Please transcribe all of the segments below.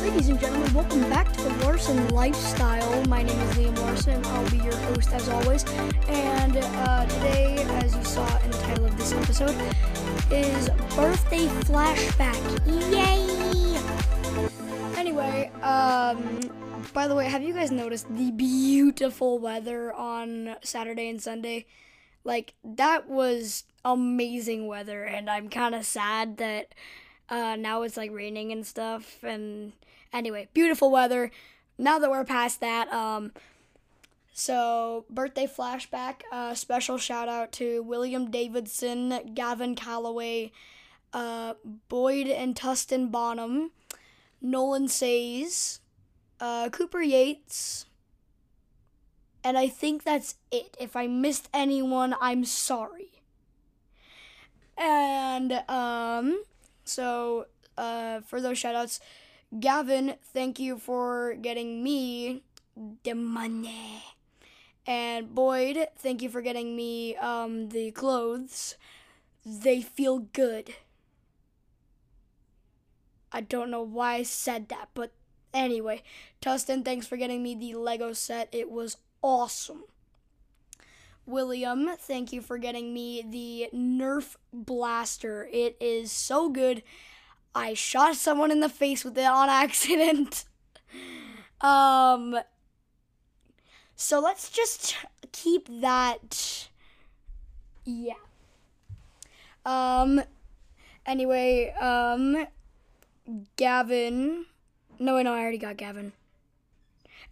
Ladies and gentlemen, welcome back to the Larson Lifestyle. My name is Liam Larson. I'll be your host as always. And uh, today, as you saw in the title of this episode, is birthday flashback. Yay! Anyway, um, by the way, have you guys noticed the beautiful weather on Saturday and Sunday? Like that was amazing weather, and I'm kind of sad that uh, now it's like raining and stuff. And anyway, beautiful weather. Now that we're past that, um, so birthday flashback. Uh, special shout out to William Davidson, Gavin Calloway, uh, Boyd and Tustin Bonham, Nolan Says, uh, Cooper Yates. And I think that's it. If I missed anyone, I'm sorry. And um so uh, for those shoutouts, Gavin, thank you for getting me the money. And Boyd, thank you for getting me um, the clothes. They feel good. I don't know why I said that, but anyway, Tustin, thanks for getting me the Lego set. It was awesome. William, thank you for getting me the Nerf blaster. It is so good. I shot someone in the face with it on accident. um so let's just keep that yeah. Um anyway, um Gavin No, wait, no, I already got Gavin.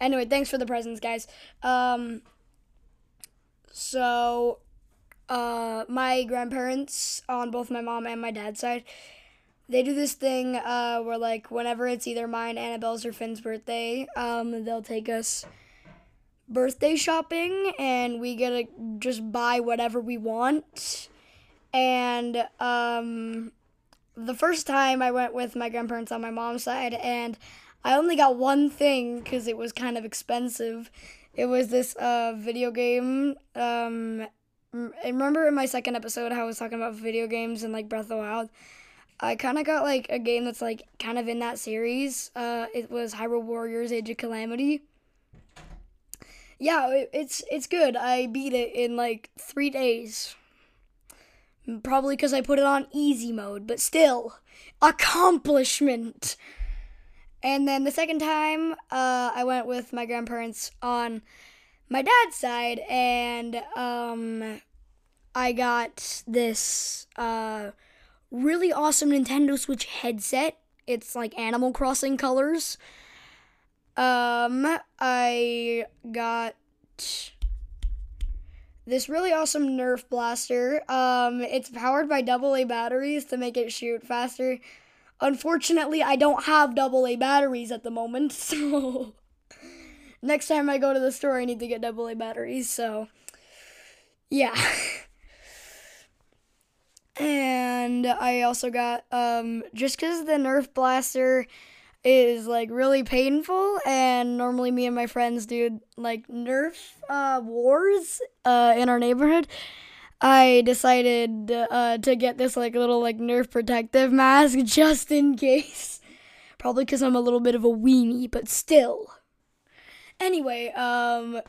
Anyway, thanks for the presents, guys. Um so, uh, my grandparents on both my mom and my dad's side, they do this thing uh, where, like, whenever it's either mine, Annabelle's, or Finn's birthday, um, they'll take us birthday shopping and we get to just buy whatever we want. And um, the first time I went with my grandparents on my mom's side, and I only got one thing because it was kind of expensive it was this uh, video game. Um, remember in my second episode how I was talking about video games and like Breath of the Wild? I kind of got like a game that's like kind of in that series. Uh, it was Hyrule Warriors: Age of Calamity. Yeah, it, it's it's good. I beat it in like three days. Probably because I put it on easy mode, but still, accomplishment. And then the second time, uh, I went with my grandparents on my dad's side, and um, I got this uh, really awesome Nintendo Switch headset. It's like Animal Crossing colors. Um, I got this really awesome Nerf blaster. Um, it's powered by AA batteries to make it shoot faster. Unfortunately, I don't have double A batteries at the moment, so next time I go to the store, I need to get double A batteries, so yeah. and I also got, um, just because the Nerf blaster is like really painful, and normally me and my friends do like Nerf uh, wars uh, in our neighborhood. I decided uh, to get this like little like Nerf protective mask just in case. Probably because I'm a little bit of a weenie, but still. Anyway, um,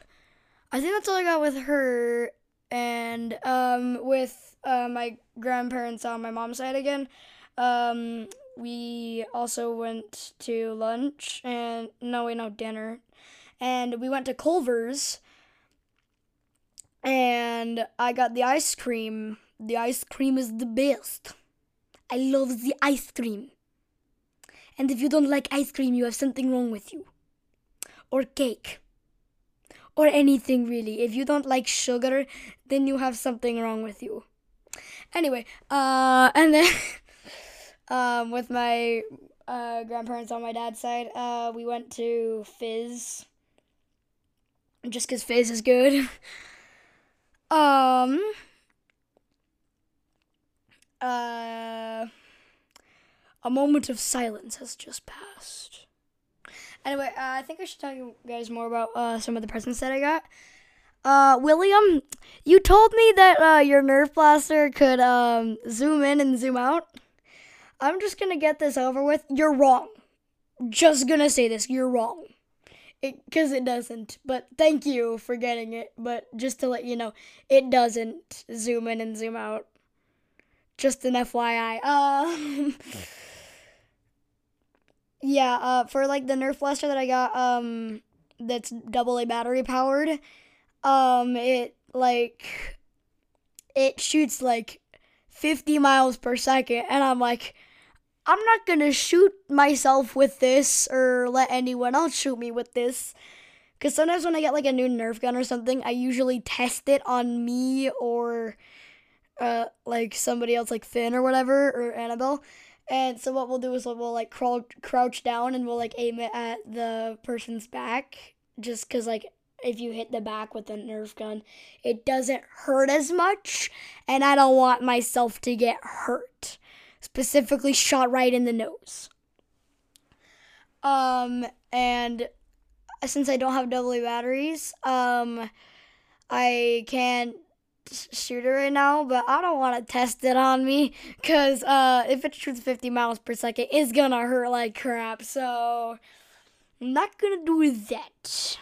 I think that's all I got with her, and um, with uh, my grandparents on my mom's side again. Um, we also went to lunch and no, wait, no, dinner, and we went to Culver's and I got the ice cream. The ice cream is the best. I love the ice cream. And if you don't like ice cream, you have something wrong with you. Or cake. Or anything really. If you don't like sugar, then you have something wrong with you. Anyway, uh, and then um, with my uh, grandparents on my dad's side, uh, we went to Fizz. Just because Fizz is good. Um. Uh. A moment of silence has just passed. Anyway, uh, I think I should tell you guys more about uh, some of the presents that I got. Uh, William, you told me that uh, your Nerf blaster could um, zoom in and zoom out. I'm just gonna get this over with. You're wrong. just gonna say this. You're wrong. Because it, it, doesn't. But thank you for getting it. But just to let you know, it doesn't zoom in and zoom out. Just an FYI. Um. yeah. Uh. For like the Nerf blaster that I got. Um. That's double A battery powered. Um. It like. It shoots like 50 miles per second, and I'm like I'm not gonna shoot myself with this or let anyone else shoot me with this. Because sometimes when I get like a new Nerf gun or something, I usually test it on me or uh, like somebody else, like Finn or whatever, or Annabelle. And so what we'll do is we'll, we'll like crawl, crouch down and we'll like aim it at the person's back. Just because like if you hit the back with a Nerf gun, it doesn't hurt as much. And I don't want myself to get hurt specifically shot right in the nose. Um, and since I don't have double A batteries, um, I can't shoot it right now, but I don't want to test it on me because uh, if it shoots 50 miles per second, it's gonna hurt like crap. So I'm not gonna do that.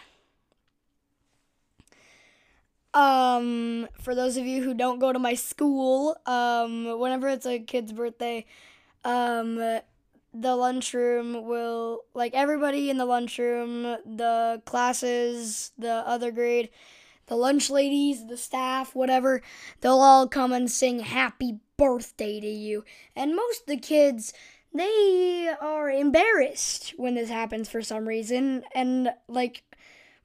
Um, for those of you who don't go to my school, um, whenever it's a kid's birthday, um, the lunchroom will like everybody in the lunchroom, the classes, the other grade, the lunch ladies, the staff, whatever, they'll all come and sing happy birthday to you. And most of the kids, they are embarrassed when this happens for some reason and like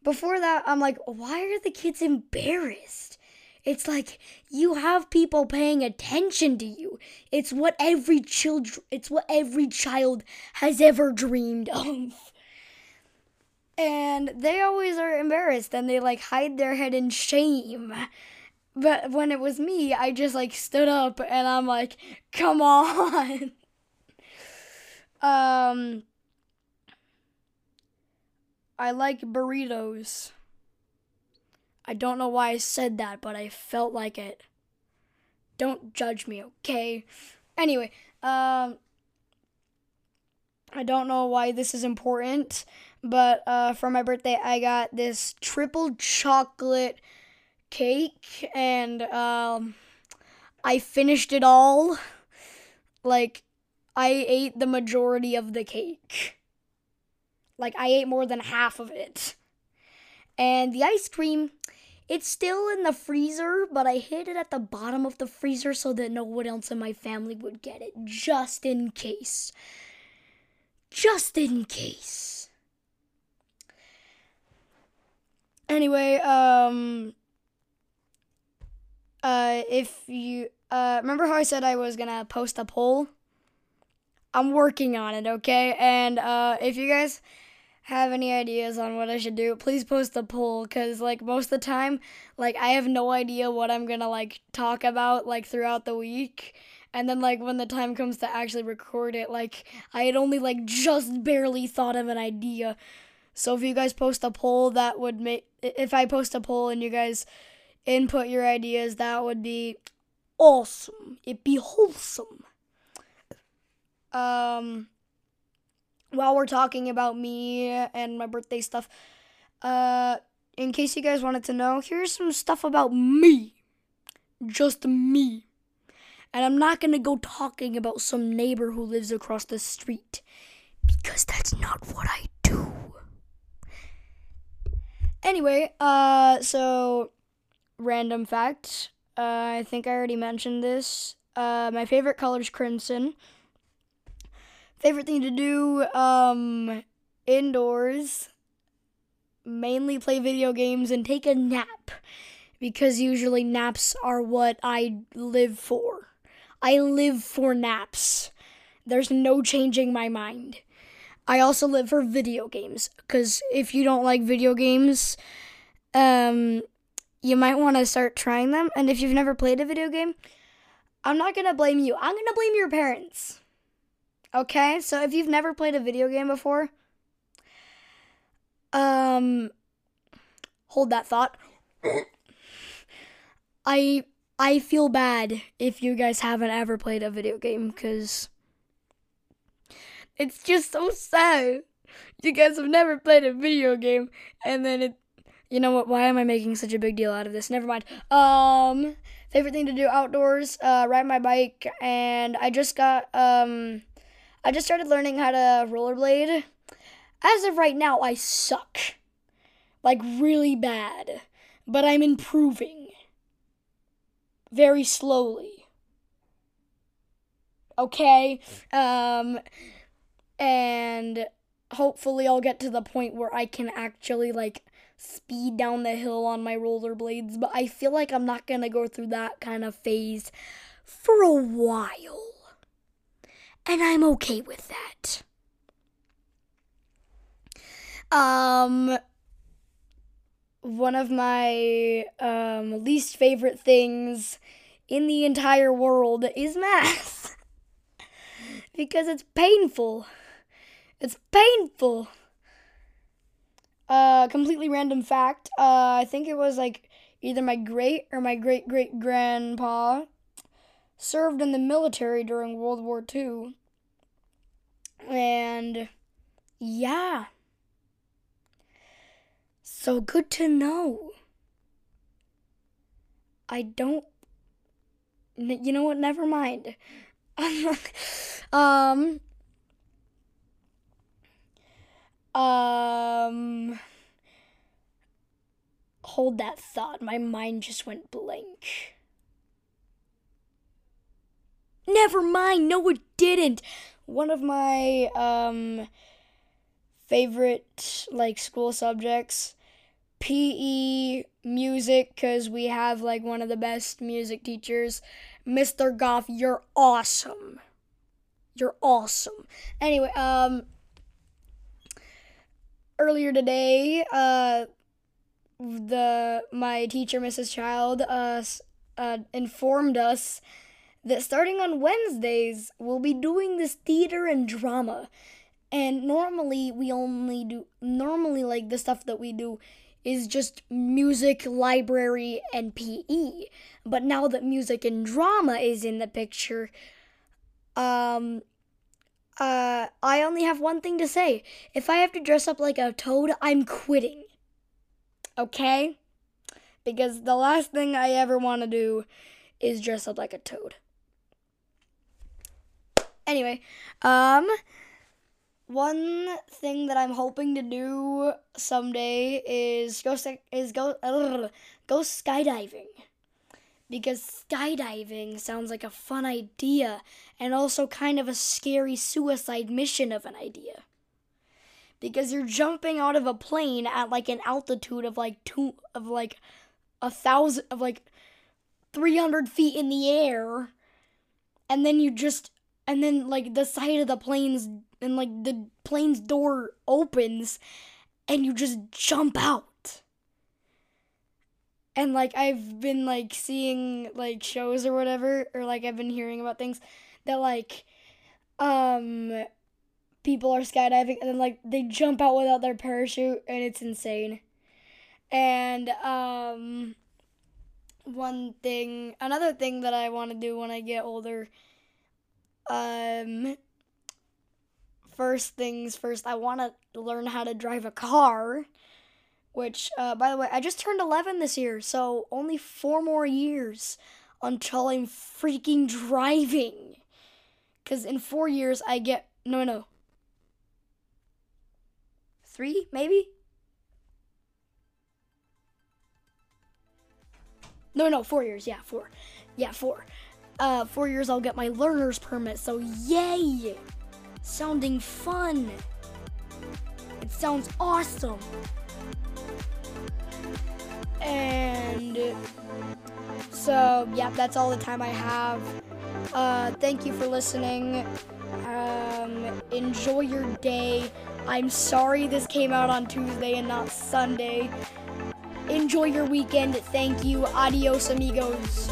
before that, I'm like, why are the kids embarrassed? It's like you have people paying attention to you. It's what every child it's what every child has ever dreamed of. And they always are embarrassed and they like hide their head in shame. But when it was me, I just like stood up and I'm like, "Come on." um I like burritos. I don't know why I said that, but I felt like it. Don't judge me, okay? Anyway, um, I don't know why this is important, but uh, for my birthday, I got this triple chocolate cake, and um, I finished it all. Like, I ate the majority of the cake. Like I ate more than half of it. And the ice cream, it's still in the freezer, but I hid it at the bottom of the freezer so that no one else in my family would get it, just in case. Just in case. Anyway, um uh if you uh remember how I said I was to post a poll? I'm working on it, okay? And uh if you guys have any ideas on what I should do, please post a poll because, like, most of the time, like, I have no idea what I'm gonna, like, talk about, like, throughout the week. And then, like, when the time comes to actually record it, like, I had only, like, just barely thought of an idea. So if you guys post a poll, that would make, if I post a poll and you guys input your ideas, that would be awesome. It'd be wholesome. Um, while we're talking about me and my birthday stuff, uh, in case you guys wanted to know, here's some stuff about me. Just me. And I'm not gonna go talking about some neighbor who lives across the street because that's not what I do. Anyway, uh, so random fact. Uh, I think I already mentioned this. Uh, my favorite color is crimson. Favorite thing to do um, indoors, mainly play video games and take a nap because usually naps are what I live for. I live for naps. There's no changing my mind. I also live for video games because if you don't like video games, um, you might want to start trying them. And if you've never played a video game, I'm not going to blame you. I'm going to blame your parents. Okay, so if you've never played a video game before, um, hold that thought. I I feel bad if you guys haven't ever played a video game because It's just so sad. You guys have never played a video game and then it you know what? Why am I making such a big deal out of this? Never mind. Um, favorite thing to do outdoors: uh, ride my bike, and I just got um, I just started learning how to rollerblade. As of right now, I suck, like really bad, but I'm improving very slowly. Okay, um, and hopefully I'll get to the point where I can actually like speed down the hill on my rollerblades, but I feel like I'm not gonna go through that kind of phase for a while. And I'm okay with that. Um, one of my um, least favorite things in the entire world is math because it's painful. It's painful. Uh, completely random fact. Uh, I think it was like either my great or my great great grandpa served in the military during World War II. And yeah. So good to know. I don't. You know what? Never mind. um. Um. Hold that thought. My mind just went blank. Never mind. No, it didn't. One of my um favorite like school subjects PE music cuz we have like one of the best music teachers. Mr. Goff, you're awesome. You're awesome. Anyway, um earlier today, uh, the my teacher, Mrs. Child, uh, uh, informed us that starting on Wednesdays, we'll be doing this theater and drama. And normally, we only do, normally, like, the stuff that we do is just music, library, and PE. But now that music and drama is in the picture, um, uh, I only have one thing to say. If I have to dress up like a toad, I'm quitting. Okay? Because the last thing I ever want to do is dress up like a toad. Anyway, um, one thing that I'm hoping to do someday is go is go uh, go skydiving because skydiving sounds like a fun idea and also kind of a scary suicide mission of an idea. Because you're jumping out of a plane at like an altitude of like two of like a thousand of like 300 feet in the air and then you just and then like the side of the plane's and like the plane's door opens and you just jump out and like I've been like seeing like shows or whatever or like I've been hearing about things that like um people are skydiving and then like they jump out without their parachute and it's insane. And um one thing another thing that I want to do when I get older um first things first I want to learn how to drive a car which, uh, by the way, I just turned 11 this year, so only four more years until I'm freaking driving. Because in four years, I get. No, no. Three, maybe? No, no, four years. Yeah, four. Yeah, four. Uh, four years, I'll get my learner's permit, so yay! Sounding fun. It sounds awesome. And so, yeah, that's all the time I have. Uh, thank you for listening. Um, enjoy your day. I'm sorry this came out on Tuesday and not Sunday. Enjoy your weekend. Thank you. Adios, amigos.